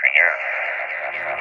Crank.